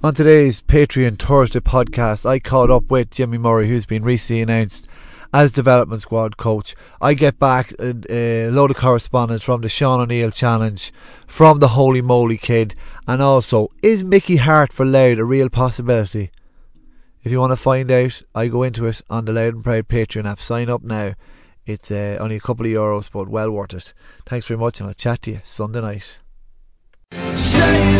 On today's Patreon Thursday podcast, I caught up with Jimmy Murray, who's been recently announced as development squad coach. I get back a, a load of correspondence from the Sean O'Neill Challenge, from the Holy Moly Kid, and also is Mickey Harte for Louth a real possibility? If you want to find out, I go into it on the Louth and Proud Patreon app. Sign up now. It's uh, only a couple of euros, but well worth it. Thanks very much, and I'll chat to you Sunday night. Say